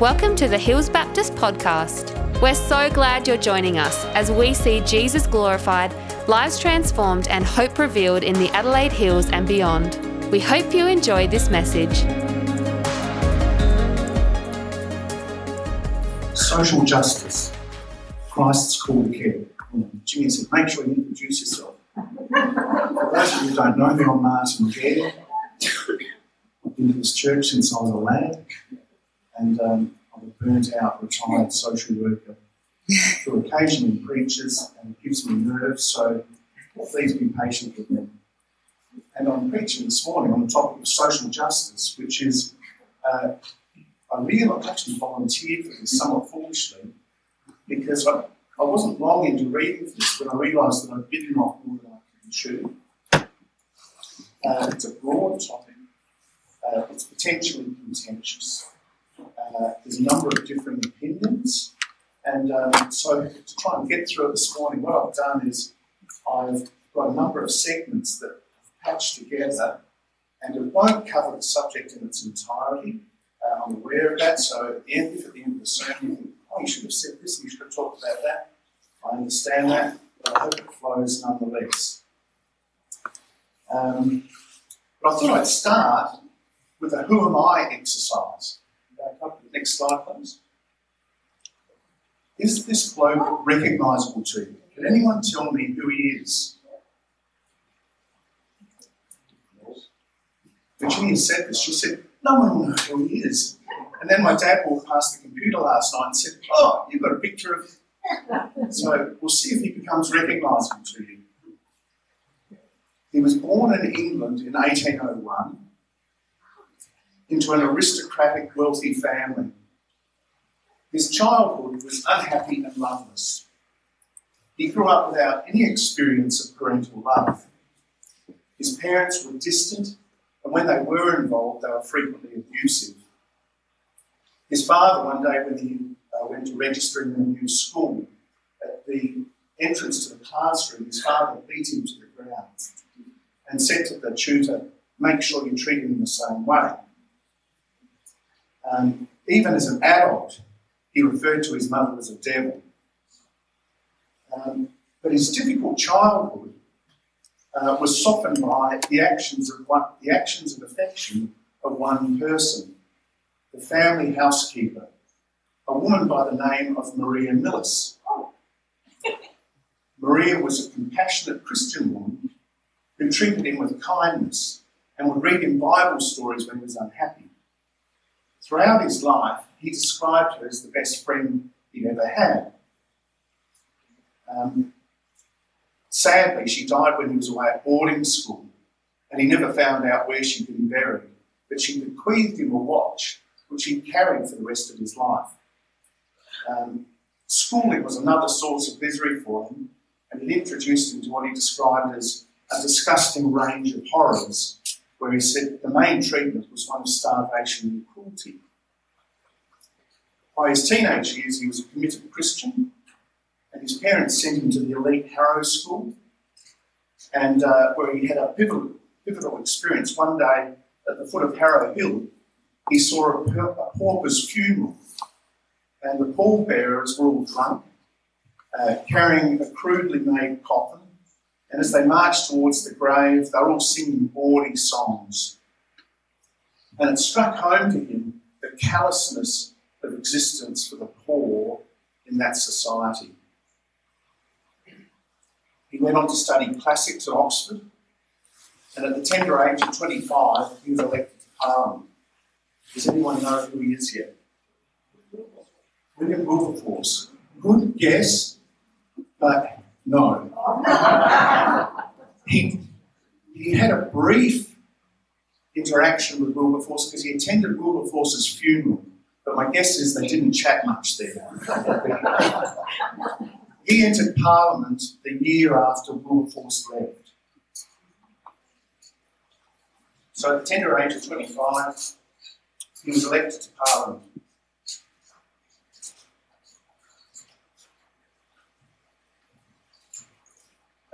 Welcome to the Hills Baptist Podcast. We're so glad you're joining us as we see Jesus glorified, lives transformed, and hope revealed in the Adelaide Hills and beyond. We hope you enjoy this message. Social justice. Christ's call to care. Jimmy said, make sure you introduce yourself. For those of you who don't know me, I'm Martin Gare. I've been to this church since I was a lad, and um, I'm a burnt out retired social worker who occasionally preaches and gives me nerves, so please be patient with me. And I'm preaching this morning on the topic of social justice, which is, uh, I realised, actually volunteered for this somewhat foolishly, because I, I wasn't long into reading this when I realised that I'd bitten off more than I could chew. Uh, it's a broad topic. Uh, it's potentially contentious. Uh, there's a number of different opinions. And um, so to try and get through it this morning, what I've done is I've got a number of segments that I've patched together, and it won't cover the subject in its entirety. Uh, I'm aware of that, so at the end, if at the end of the sermon you think, oh, you should have said this, you should have talked about that, I understand that, but I hope it flows nonetheless. Um, but I thought I'd start with a who am I exercise. Next slide, please. Is this bloke recognisable to you? Can anyone tell me who he is? Virginia said this. She said, No one will know who he is. And then my dad walked past the computer last night and said, Oh, you've got a picture of him. So we'll see if he becomes recognisable to you. He was born in England in 1801 into an aristocratic, wealthy family. His childhood was unhappy and loveless. He grew up without any experience of parental love. His parents were distant, and when they were involved, they were frequently abusive. His father, one day when he uh, went to register in a new school, at the entrance to the classroom, his father beat him to the ground and said to the tutor, Make sure you treat him the same way. Um, even as an adult, he referred to his mother as a devil. Um, but his difficult childhood uh, was softened by the actions of one, the actions and affection of one person, the family housekeeper, a woman by the name of Maria Millis. Maria was a compassionate Christian woman who treated him with kindness and would read him Bible stories when he was unhappy. Throughout his life, he described her as the best friend he'd ever had. Um, sadly, she died when he was away at boarding school, and he never found out where she'd been buried. But she bequeathed him a watch, which he carried for the rest of his life. Um, schooling was another source of misery for him, and it introduced him to what he described as a disgusting range of horrors, where he said the main treatment was one of starvation and cruelty. By his teenage years, he was a committed Christian, and his parents sent him to the elite Harrow School, and uh, where he had a pivotal, pivotal experience. One day, at the foot of Harrow Hill, he saw a, a pauper's funeral, and the pallbearers were all drunk, uh, carrying a crudely made coffin, and as they marched towards the grave, they were all singing bawdy songs. And it struck home to him the callousness of existence for the poor in that society. He went on to study classics at Oxford, and at the tender age of 25, he was elected to Parliament. Does anyone know who he is yet? William Wilberforce. Good guess, but no. he, he had a brief interaction with Wilberforce because he attended Wilberforce's funeral but my guess is they didn't chat much there. he entered Parliament the year after Wilberforce left. So at the tender age of 25, he was elected to Parliament.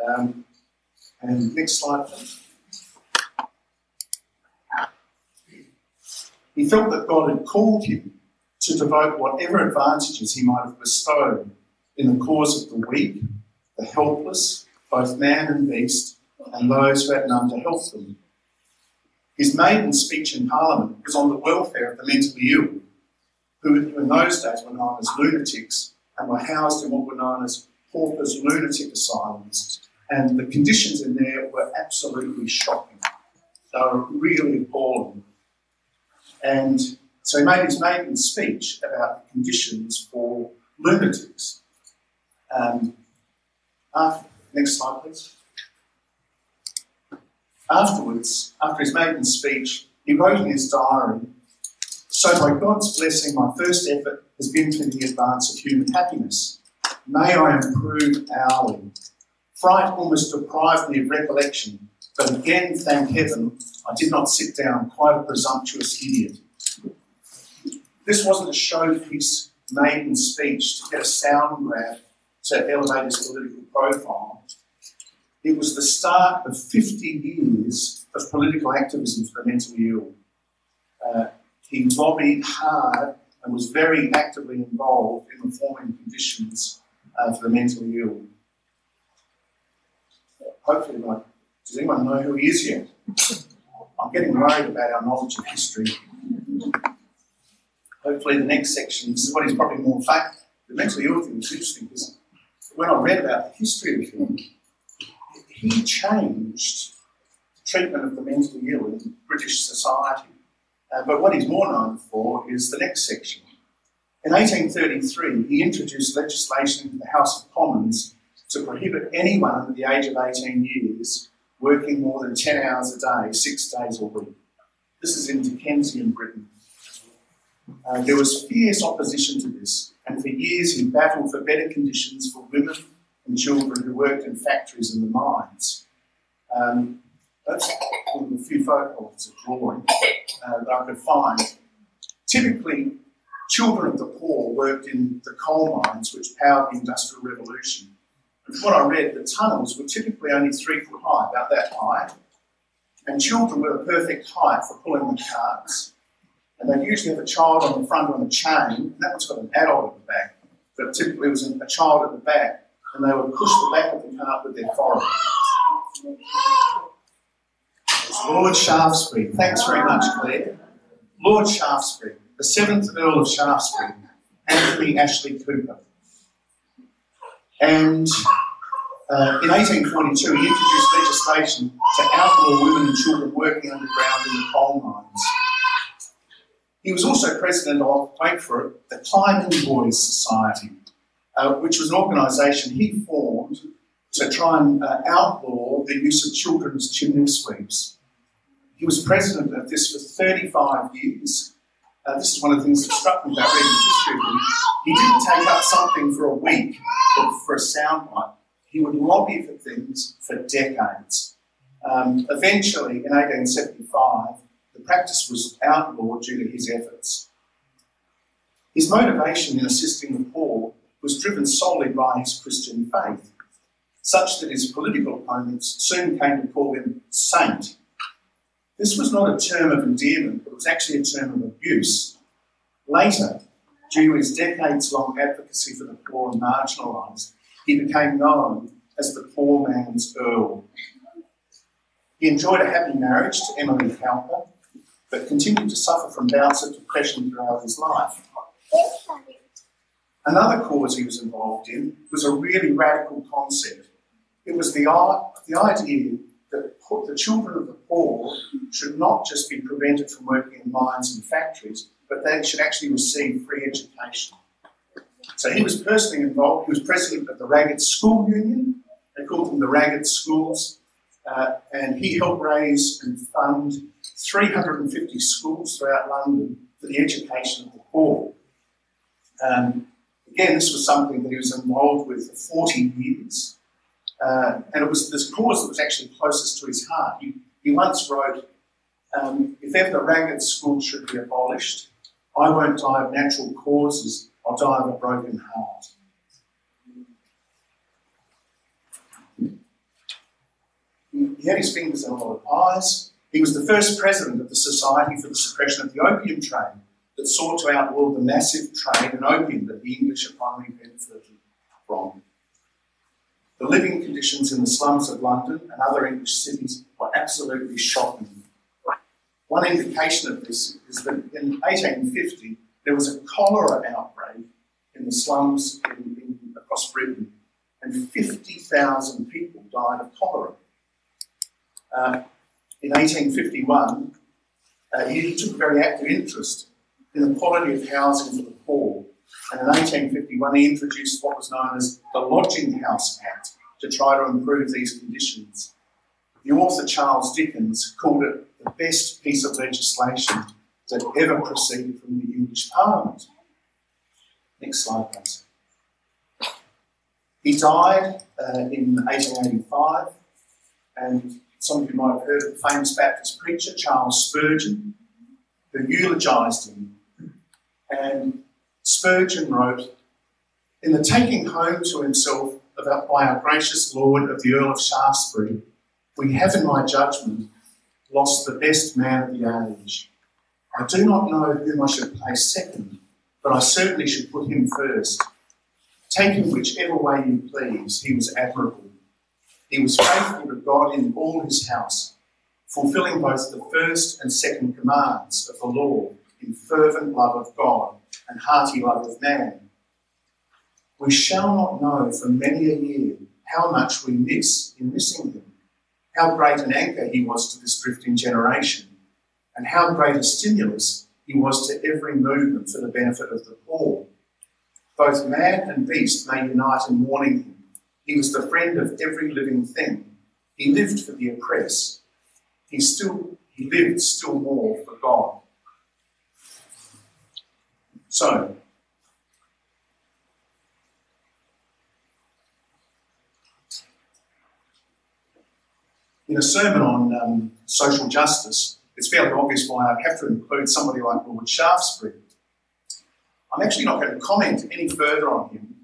Um, and next slide, please. He felt that God had called him to devote whatever advantages he might have bestowed in the cause of the weak, the helpless, both man and beast, and those who had none to help them. His maiden speech in Parliament was on the welfare of the mentally ill, who in those days were known as lunatics and were housed in what were known as paupers' lunatic asylums. And the conditions in there were absolutely shocking. They were really appalling. And so he made his maiden speech about the conditions for lunatics. Um, after, next slide, please. Afterwards, after his maiden speech, he wrote in his diary So, by God's blessing, my first effort has been for the advance of human happiness. May I improve hourly. Fright almost deprived me of recollection, but again, thank heaven, I did not sit down quite a presumptuous idiot. This wasn't a showpiece maiden speech to get a sound grab to elevate his political profile. It was the start of 50 years of political activism for the mentally ill. Uh, he lobbied hard and was very actively involved in reforming conditions uh, for the mentally ill. Hopefully, like, does anyone know who he is yet? I'm getting worried about our knowledge of history. Hopefully, the next section, this is what he's probably more fact. The mentally ill thing was interesting because when I read about the history of him, he changed the treatment of the mentally ill in British society. Uh, but what he's more known for is the next section. In 1833, he introduced legislation into the House of Commons to prohibit anyone under the age of 18 years working more than 10 hours a day, six days a week. This is in Dickensian Britain. Uh, there was fierce opposition to this, and for years he battled for better conditions for women and children who worked in factories and the mines. Um, that's one of the few photos of drawing uh, that I could find. Typically, children of the poor worked in the coal mines which powered the Industrial Revolution. What I read, the tunnels were typically only three foot high, about that high, and children were the perfect height for pulling the carts. And they'd usually have a child on the front on a chain, and that one's got an adult at the back. But typically it was a child at the back, and they would push the back of the cart with their forehead. Lord Shaftesbury. Thanks very much, Claire. Lord Shaftesbury, the seventh Earl of Shaftesbury, Anthony Ashley Cooper. And uh, in 1842, he introduced legislation to outlaw women and children working underground in the coal mines. He was also president of, wait for it, the Climbing Boys Society, uh, which was an organisation he formed to try and uh, outlaw the use of children's chimney sweeps. He was president of this for 35 years. Uh, this is one of the things that struck me about reading history of him. He didn't take up something for a week or for a soundbite. He would lobby for things for decades. Um, eventually, in 1875, the practice was outlawed due to his efforts. His motivation in assisting the poor was driven solely by his Christian faith, such that his political opponents soon came to call him saint. This was not a term of endearment, but was actually a term of abuse. Later, due to his decades long advocacy for the poor and marginalised, he became known as the poor man's Earl. He enjoyed a happy marriage to Emily Cowper, but continued to suffer from bouts of depression throughout his life. Another cause he was involved in was a really radical concept. It was the, the idea that the children of the poor should not just be prevented from working in mines and factories, but they should actually receive free education. So he was personally involved. He was president of the Ragged School Union. They called them the Ragged Schools. Uh, and he helped raise and fund 350 schools throughout London for the education of the poor. Um, Again, this was something that he was involved with for 40 years. Uh, and it was this cause that was actually closest to his heart. He, he once wrote, um, If ever the ragged school should be abolished, I won't die of natural causes, I'll die of a broken heart. He had his fingers in a lot of pies. He was the first president of the Society for the Suppression of the Opium Trade, that sought to outlaw the massive trade in opium that the English economy benefited from. The living conditions in the slums of London and other English cities were absolutely shocking. One indication of this is that in 1850 there was a cholera outbreak in the slums in, in, across Britain, and 50,000 people died of cholera. Uh, in 1851, uh, he took a very active interest in the quality of housing for the poor. And in 1851, he introduced what was known as the Lodging House Act to try to improve these conditions. The author Charles Dickens called it the best piece of legislation that ever proceeded from the English Parliament. Next slide, please. He died uh, in 1885, and some of you might have heard of the famous Baptist preacher Charles Spurgeon, who eulogised him. And Spurgeon wrote, In the taking home to himself by our gracious Lord of the Earl of Shaftesbury, we have, in my judgment, lost the best man of the age. I do not know whom I should place second, but I certainly should put him first. Take him whichever way you please, he was admirable. He was faithful to God in all his house, fulfilling both the first and second commands of the law in fervent love of God and hearty love of man. We shall not know for many a year how much we miss in missing him, how great an anchor he was to this drifting generation, and how great a stimulus he was to every movement for the benefit of the poor. Both man and beast may unite in mourning him. He was the friend of every living thing. He lived for the oppressed. He still he lived still more for God. So, in a sermon on um, social justice, it's fairly obvious why I'd have to include somebody like Lord Shaftesbury. I'm actually not going to comment any further on him.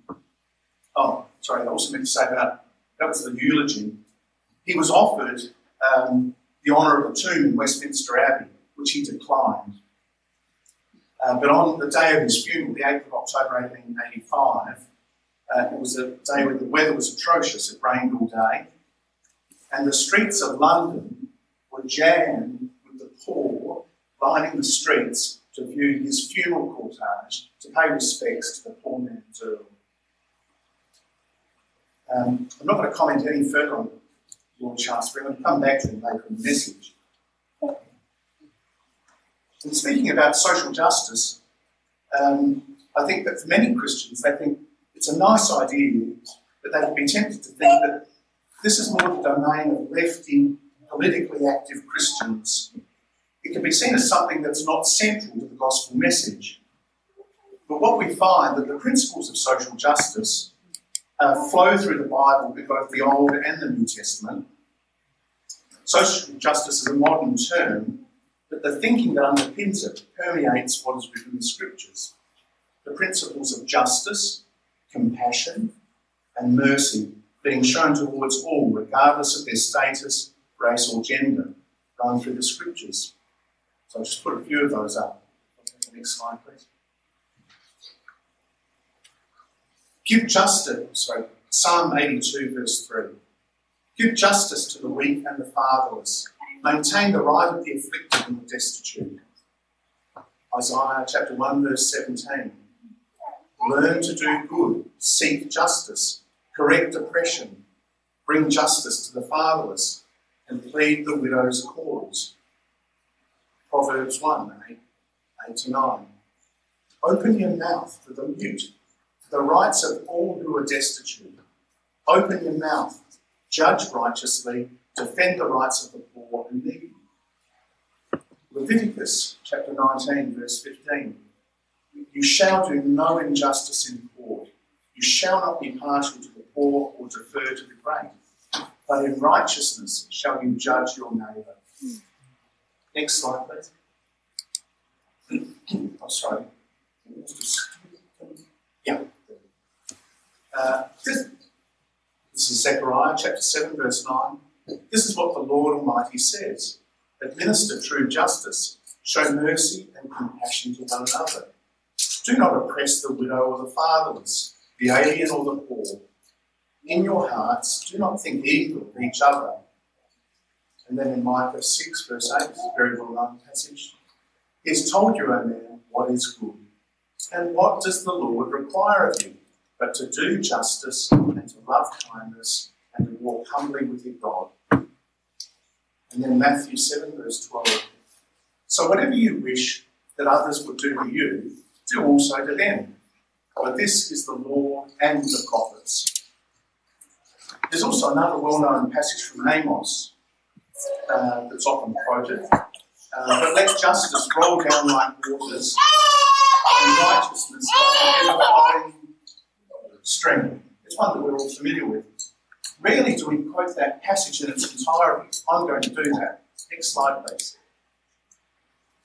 Oh, sorry, I also meant to say about that was the eulogy. He was offered um, the honour of a tomb in Westminster Abbey, which he declined. Uh, but on the day of his funeral, the 8th of October 1885, uh, it was a day when the weather was atrocious. It rained all day. And the streets of London were jammed with the poor lining the streets to view his funeral cortege to pay respects to the poor man's earl. Um, I'm not going to comment any further on Lord Shaftesbury. I'm going to come back to him later in the message. And speaking about social justice, um, I think that for many Christians, they think it's a nice idea, but they would be tempted to think that this is more the domain of lefty, politically active Christians. It can be seen as something that's not central to the gospel message. But what we find that the principles of social justice uh, flow through the Bible in both the Old and the New Testament. Social justice is a modern term, but the thinking that underpins it permeates what is written in the scriptures. The principles of justice, compassion, and mercy being shown towards all, regardless of their status, race, or gender, run through the scriptures. So I'll just put a few of those up. Next slide, please. Give justice, sorry, Psalm 82, verse 3. Give justice to the weak and the fatherless. Maintain the right of the afflicted and the destitute. Isaiah chapter 1, verse 17. Learn to do good, seek justice, correct oppression, bring justice to the fatherless, and plead the widow's cause. Proverbs 1, 8, 8 to 9. Open your mouth for the mute for the rights of all who are destitute. Open your mouth, judge righteously, defend the rights of the poor and needy. Leviticus chapter 19, verse 15. You shall do no injustice in court. You shall not be partial to the poor or defer to the great, but in righteousness shall you judge your neighbour. Next slide, please. oh, sorry. Yeah. Uh, this, this is Zechariah chapter 7, verse 9. This is what the Lord Almighty says Administer true justice, Show mercy and compassion to one another. Do not oppress the widow or the fatherless, the alien or the poor. In your hearts, do not think evil of each other. And then in Micah 6, verse 8, a very well known passage, He has told you, O man, what is good. And what does the Lord require of you? But to do justice and to love kindness and to walk humbly with your God. And then Matthew 7, verse 12. So whatever you wish that others would do to you, do also to them. For this is the law and the prophets. There's also another well known passage from Amos uh, that's often quoted. Uh, but let justice roll down like waters and righteousness like ever stream. It's one that we're all familiar with. Rarely do we quote that passage in its entirety. I'm going to do that. Next slide, please.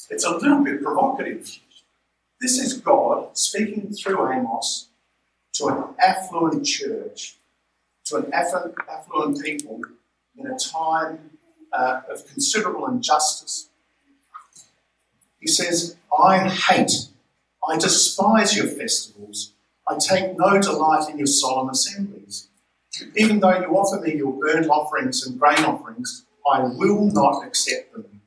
It's a little bit provocative. This is God speaking through Amos to an affluent church, to an affluent people in a time uh, of considerable injustice. He says, I hate, I despise your festivals. I take no delight in your solemn assemblies. Even though you offer me your burnt offerings and grain offerings, I will not accept them.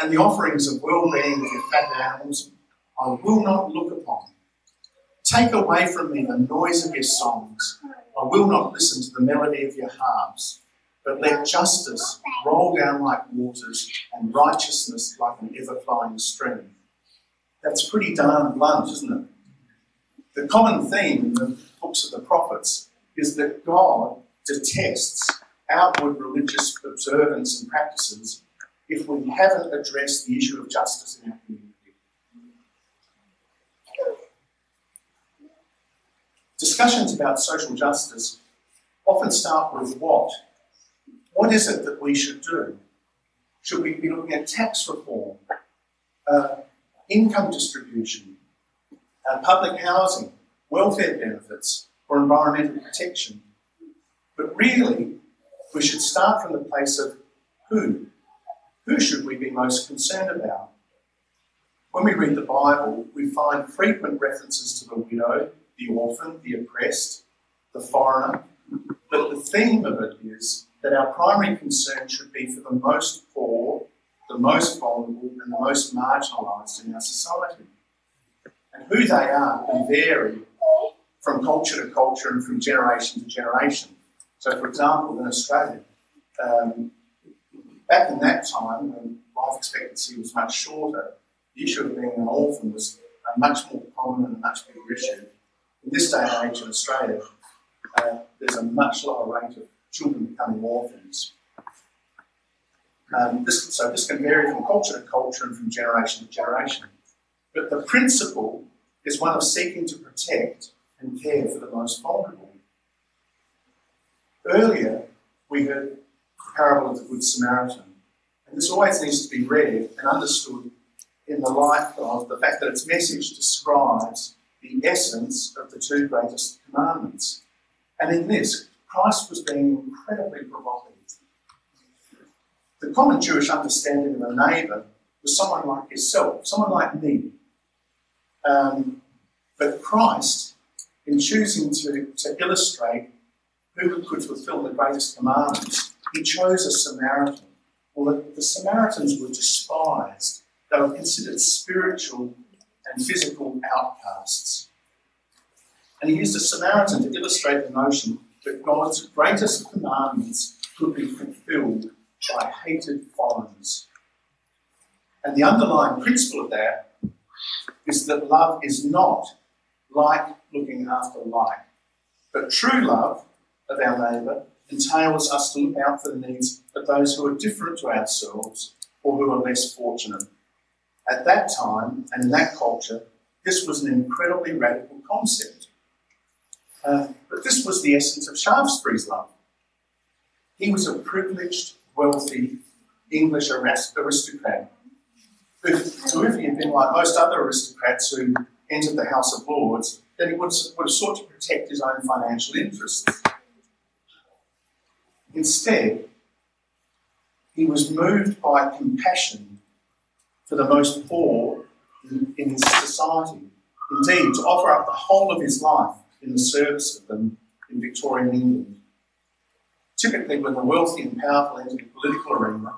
And the offerings of well being of your fat animals, I will not look upon. Take away from me the noise of your songs. I will not listen to the melody of your harps. But let justice roll down like waters and righteousness like an ever flowing stream. That's pretty darn blunt, isn't it? The common theme in the books of the prophets is that God detests outward religious observance and practices if we haven't addressed the issue of justice in our community. Discussions about social justice often start with what? What is it that we should do? Should we be looking at tax reform, uh, income distribution, uh, public housing, welfare benefits, or environmental protection. But really, we should start from the place of who. Who should we be most concerned about? When we read the Bible, we find frequent references to the widow, the orphan, the oppressed, the foreigner. But the theme of it is that our primary concern should be for the most poor, the most vulnerable, and the most marginalised in our society. And who they are can vary from culture to culture and from generation to generation. So, for example, in Australia, um, back in that time when life expectancy was much shorter, the issue of being an orphan was a much more common and much bigger issue. In this day and age in Australia, uh, there's a much lower rate of children becoming orphans. Um, this, so this can vary from culture to culture and from generation to generation. But the principle is one of seeking to protect and care for the most vulnerable. Earlier, we heard the parable of the Good Samaritan, and this always needs to be read and understood in the light of the fact that its message describes the essence of the two greatest commandments. And in this, Christ was being incredibly provocative. The common Jewish understanding of a neighbour was someone like yourself, someone like me. Um, but Christ in choosing to, to illustrate who could fulfill the greatest commandments, he chose a Samaritan. Well, the, the Samaritans were despised. They were considered spiritual and physical outcasts. And he used a Samaritan to illustrate the notion that God's greatest commandments could be fulfilled by hated foreigners. And the underlying principle of that is that love is not like looking after like. But true love of our neighbour entails us to look out for the needs of those who are different to ourselves or who are less fortunate. At that time and in that culture, this was an incredibly radical concept. Uh, but this was the essence of Shaftesbury's love. He was a privileged, wealthy English aristocrat who, if he had been like most other aristocrats who entered the House of Lords, that he would, would have sought to protect his own financial interests. Instead, he was moved by compassion for the most poor in, in society. Indeed, to offer up the whole of his life in the service of them in Victorian England. Typically, when the wealthy and powerful enter the political arena,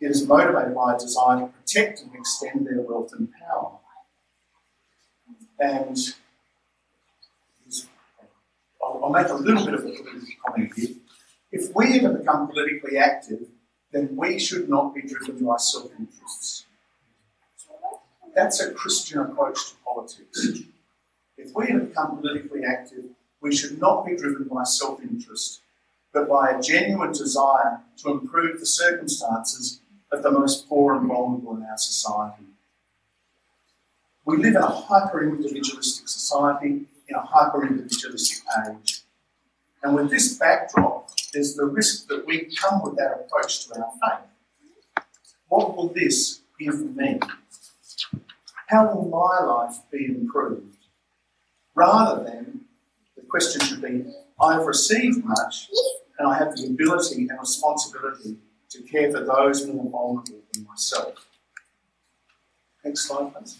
it is motivated by a desire to protect and extend their wealth and power. And I'll, I'll make a little bit of a political comment here. If we ever become politically active, then we should not be driven by self interests. That's a Christian approach to politics. If we ever become politically active, we should not be driven by self interest, but by a genuine desire to improve the circumstances of the most poor and vulnerable in our society. We live in a hyper individualistic society, in a hyper individualistic age. And with this backdrop, there's the risk that we come with that approach to our faith. What will this give me? How will my life be improved? Rather than the question should be I've received much and I have the ability and responsibility to care for those more vulnerable than myself. Next slide, please.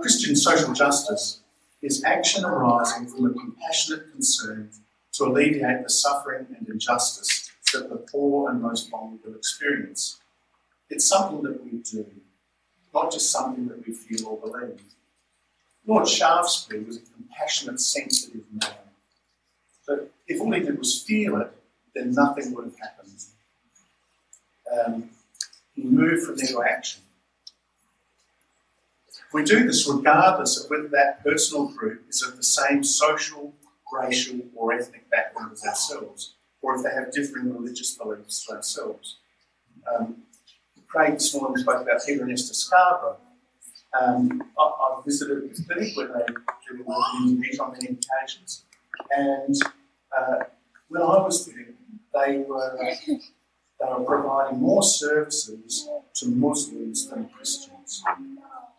Christian social justice is action arising from a compassionate concern to alleviate the suffering and injustice that the poor and most vulnerable experience. It's something that we do, not just something that we feel or believe. Lord Shaftesbury was a compassionate, sensitive man. But if all he did was feel it, then nothing would have happened. Um, he moved from there to action. We do this regardless of whether that personal group is of the same social, racial, or ethnic background as ourselves, or if they have differing religious beliefs to ourselves. Um, Craig this morning spoke about Peter and Esther Scarborough. Um, I, have visited a clinic where they do work in Indonesia on many occasions, and uh, when I was there, they were they were providing more services to Muslims than Christians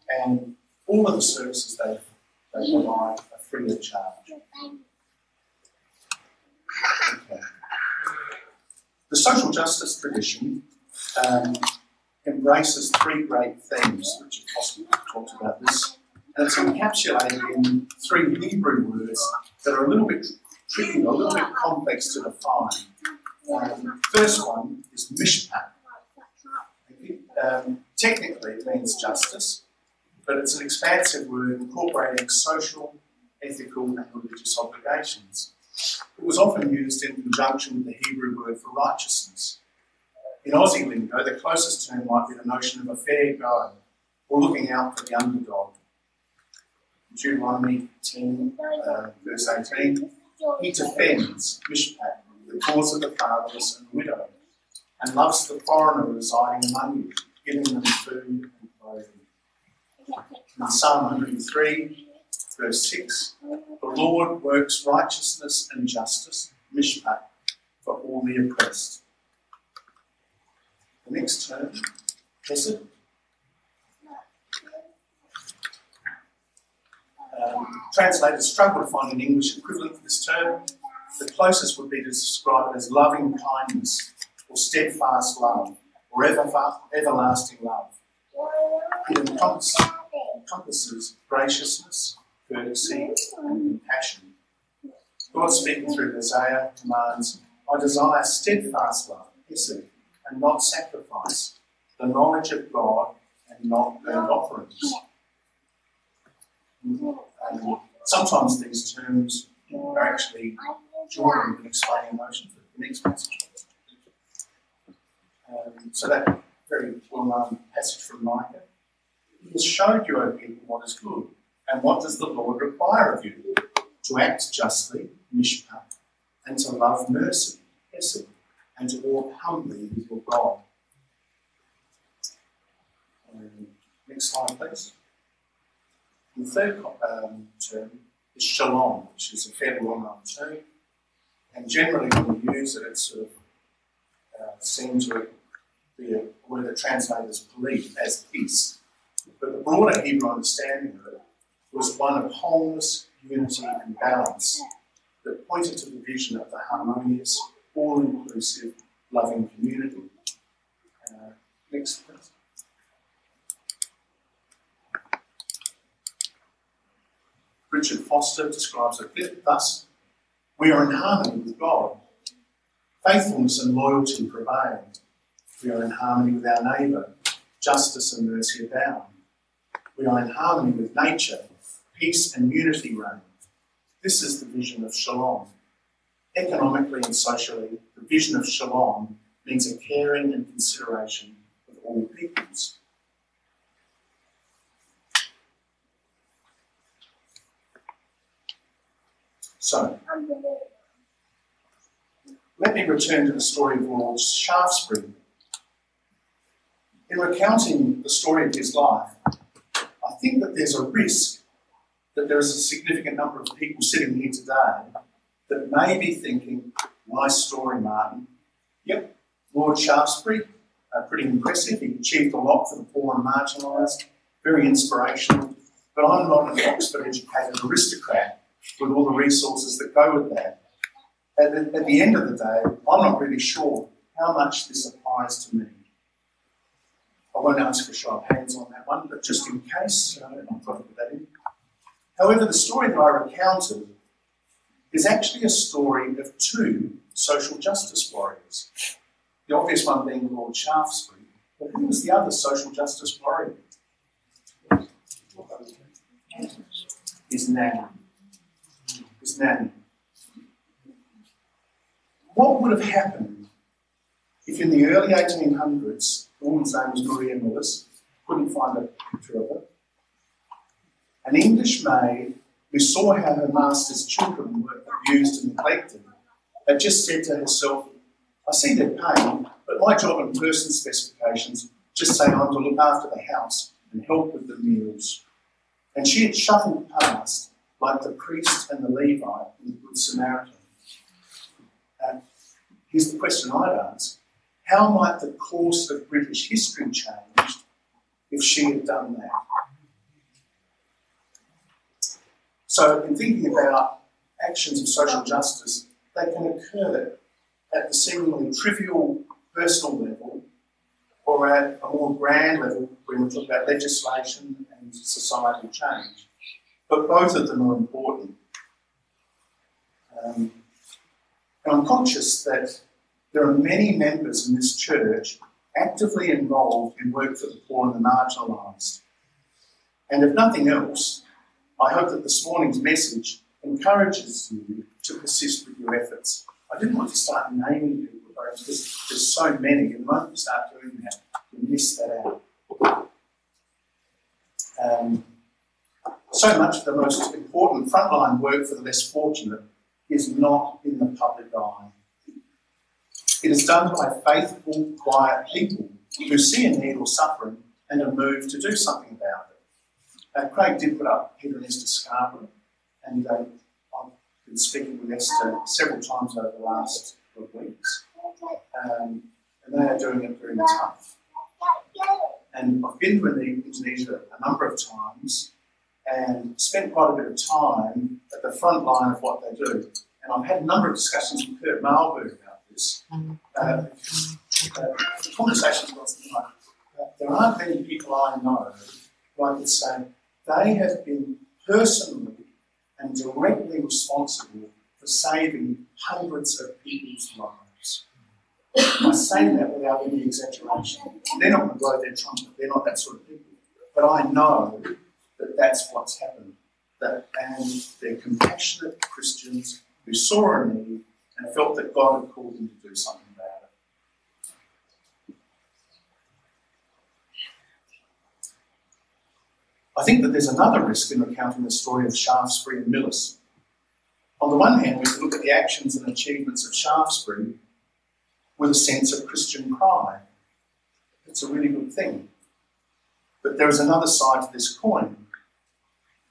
and all of the services they, they provide are free of charge. Okay. The social justice tradition um, embraces three great themes, which Apostle talked about this, and it's encapsulated in three Hebrew words that are a little bit tricky, a little bit complex to define. Um, first one is mishpat. Um, technically, it means justice but it's an expansive word incorporating social, ethical, and religious obligations. It was often used in conjunction with the Hebrew word for righteousness. In Aussie lingo, the closest term might be the notion of a fair go, or looking out for the underdog. Deuteronomy 10, uh, verse 18, he defends, mishpat, the cause of the fatherless and the widow, and loves the foreigner residing among you, giving them food. In Psalm 103, verse 6, the Lord works righteousness and justice, mishpat, for all the oppressed. The next term, hesed. Um, translators struggle to find an English equivalent for this term. The closest would be to describe it as loving kindness or steadfast love or ever, everlasting love. Encompasses graciousness, courtesy, and compassion. God speaking through Isaiah commands, I desire steadfast love, hesed, and not sacrifice, the knowledge of God and not burnt offerings. And sometimes these terms are actually joined and explaining emotion for the next passage. Um, so that very well-known passage from Micah he has showed you, O people, what is good. And what does the Lord require of you? To act justly, mishpat, and to love mercy, hesed, and to walk humbly with your God. Um, next slide, please. The third um, term is shalom, which is a fairly well-known term. And generally, when we use it, it's sort of uh, seen to be a word that translators believe as peace. But the broader Hebrew understanding of it was one of wholeness, unity, and balance that pointed to the vision of the harmonious, all inclusive, loving community. Uh, next, please. Richard Foster describes it thus We are in harmony with God. Faithfulness and loyalty prevail. We are in harmony with our neighbour. Justice and mercy abound. We are in harmony with nature. Peace and unity reign. This is the vision of shalom. Economically and socially, the vision of shalom means a caring and consideration of all peoples. So, let me return to the story of Lord Shaftesbury. In recounting the story of his life, think that there's a risk that there is a significant number of people sitting here today that may be thinking, nice story, Martin. Yep, Lord Shaftesbury, uh, pretty impressive. He achieved a lot for the poor and marginalised, very inspirational. But I'm not an Oxford educated aristocrat with all the resources that go with that. At the, at the end of the day, I'm not really sure how much this applies to me. I won't ask for show of hands on that one, but just in case, put that in. However, the story that I recounted is actually a story of two social justice warriors. The obvious one being Lord Shaftesbury, but who was the other social justice warrior? His nanny his nanny. What would have happened if in the early 1800s, the woman's name was Maria Mills, couldn't find a picture of her, an English maid who saw how her master's children were abused and neglected had just said to herself, I see they're but my job and person specifications just say I'm to look after the house and help with the meals. And she had shuffled past like the priest and the Levite in the Good Samaritan. And here's the question I'd ask How might the course of British history change if she had done that? So, in thinking about actions of social justice, they can occur at the seemingly trivial personal level or at a more grand level when we talk about legislation and societal change but both of them are important. Um, and I'm conscious that there are many members in this church actively involved in work for the poor and the marginalised. And if nothing else, I hope that this morning's message encourages you to persist with your efforts. I didn't want to start naming people because there's so many, and the moment you start doing that, you miss that out. Um, so much of the most important frontline work for the less fortunate is not in the public eye. It is done by faithful, quiet people who see a need or suffering and are moved to do something about it. Uh, Craig did put up Peter and Esther Scarborough, and uh, I've been speaking with Esther several times over the last couple of weeks, um, and they are doing it very tough. And I've been to Indonesia a number of times, and spent quite a bit of time at the front line of what they do. And I've had a number of discussions with Kurt Malberg this. Mm. Uh, the conversation's uh, there aren't many people I know who I could say they have been personally and directly responsible for saving hundreds of people's lives. I say that without any exaggeration. They're not going to blow their trumpet, they're not that sort of people. But I know that that's what's happened. That, and they're compassionate Christians who saw a need and felt that God had called them to do something about it. I think that there's another risk in recounting the story of Shaftesbury and Millis. On the one hand, we can look at the actions and achievements of Shaftesbury with a sense of Christian pride. It's a really good thing. But there is another side to this coin.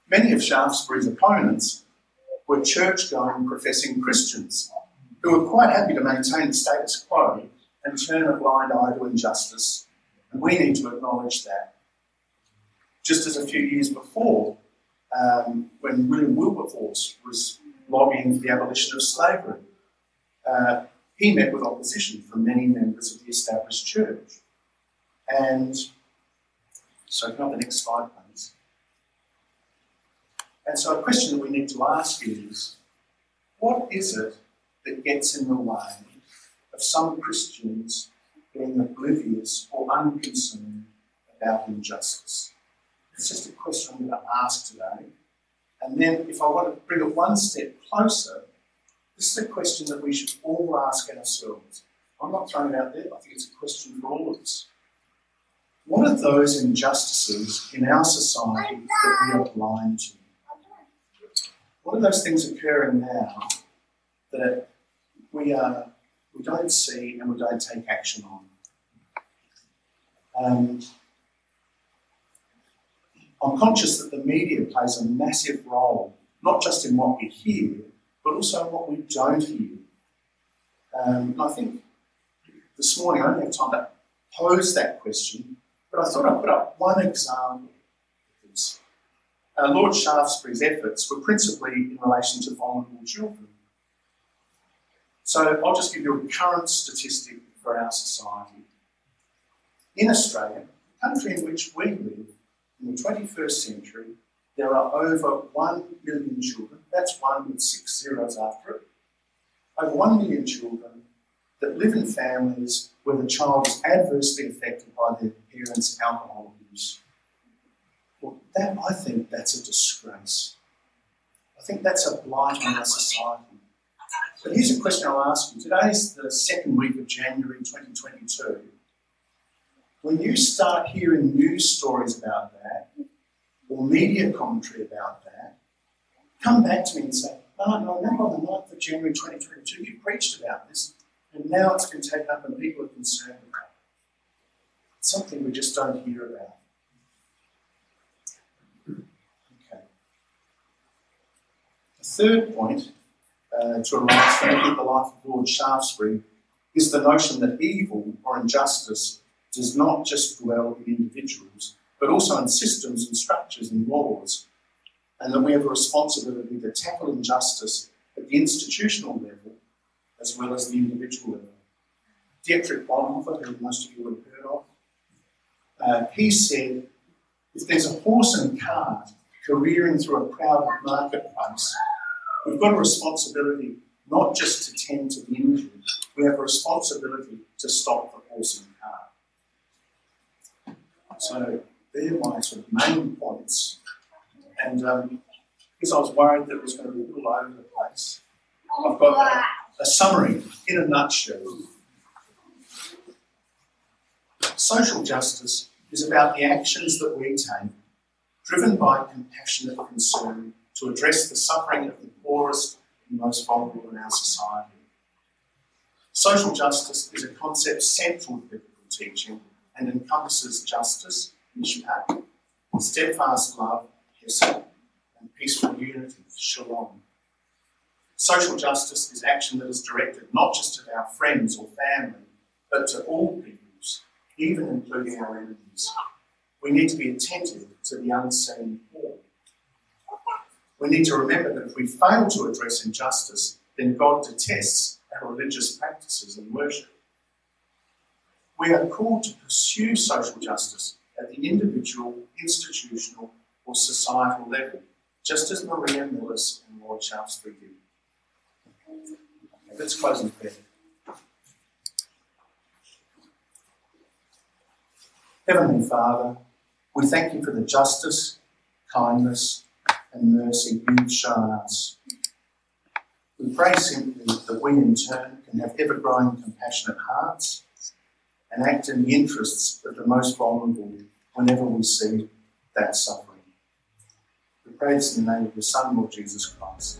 Many of Shaftesbury's opponents were church going professing Christians who were quite happy to maintain the status quo and turn a blind eye to injustice. And we need to acknowledge that. Just as a few years before, um, when William Wilberforce was lobbying for the abolition of slavery, uh, he met with opposition from many members of the established church. And so, can I the next slide, please? And so, a question that we need to ask is what is it that gets in the way of some Christians being oblivious or unconcerned about injustice? It's just a question I'm going to ask today. And then, if I want to bring it one step closer, this is a question that we should all ask ourselves. I'm not throwing it out there, I think it's a question for all of us. What are those injustices in our society that we are blind to? What are those things occurring now that we, are, we don't see and we don't take action on? Um, I'm conscious that the media plays a massive role, not just in what we hear, but also what we don't hear. Um, I think this morning I don't have time to pose that question, but I thought I'd put up one example. Uh, Lord Shaftesbury's efforts were principally in relation to vulnerable children. So I'll just give you a current statistic for our society. In Australia, the country in which we live, in the 21st century, there are over 1 million children, that's one with six zeros after it, over 1 million children that live in families where the child is adversely affected by their parents' alcohol use. Well, that, I think that's a disgrace. I think that's a blight on our society. But here's a question I'll ask you. Today is the second week of January 2022. When you start hearing news stories about that, or media commentary about that, come back to me and say, oh, no, I remember on the 9th of January 2022, you preached about this, and now it's been taken up and people are concerned about it. It's something we just don't hear about. Okay. The third point uh, to arise at the life of Lord Shaftesbury is the notion that evil or injustice does not just dwell in individuals, but also in systems and structures and laws, and that we have a responsibility to tackle injustice at the institutional level as well as the individual level. Dietrich Bonhoeffer, who most of you would have heard of, uh, he said, if there's a horse and cart careering through a crowded marketplace, we've got a responsibility not just to tend to the injured, we have a responsibility to stop the horse and cart. So they're my sort of main points. And um, because I was worried that it was going to be a little over the place, I've got a, a summary in a nutshell. Social justice is about the actions that we take, driven by compassionate concern to address the suffering of the poorest and most vulnerable in our society. Social justice is a concept central to biblical teaching and encompasses justice, mishpat, steadfast love, hesed, and peaceful unity, shalom. Social justice is action that is directed not just at our friends or family, but to all peoples, even including our enemies. We need to be attentive to the unseen. We need to remember that if we fail to address injustice, then God detests our religious practices and worship. We are called to pursue social justice at the individual, institutional, or societal level, just as Maria Millis and Lord Shaftesbury did. Let's close in prayer. Heavenly Father, we thank you for the justice, kindness, and mercy you've shown us. We pray simply that we in turn can have ever growing compassionate hearts and act in the interests of the most vulnerable whenever we see that suffering. We pray this in the name of your Son, Lord Jesus Christ.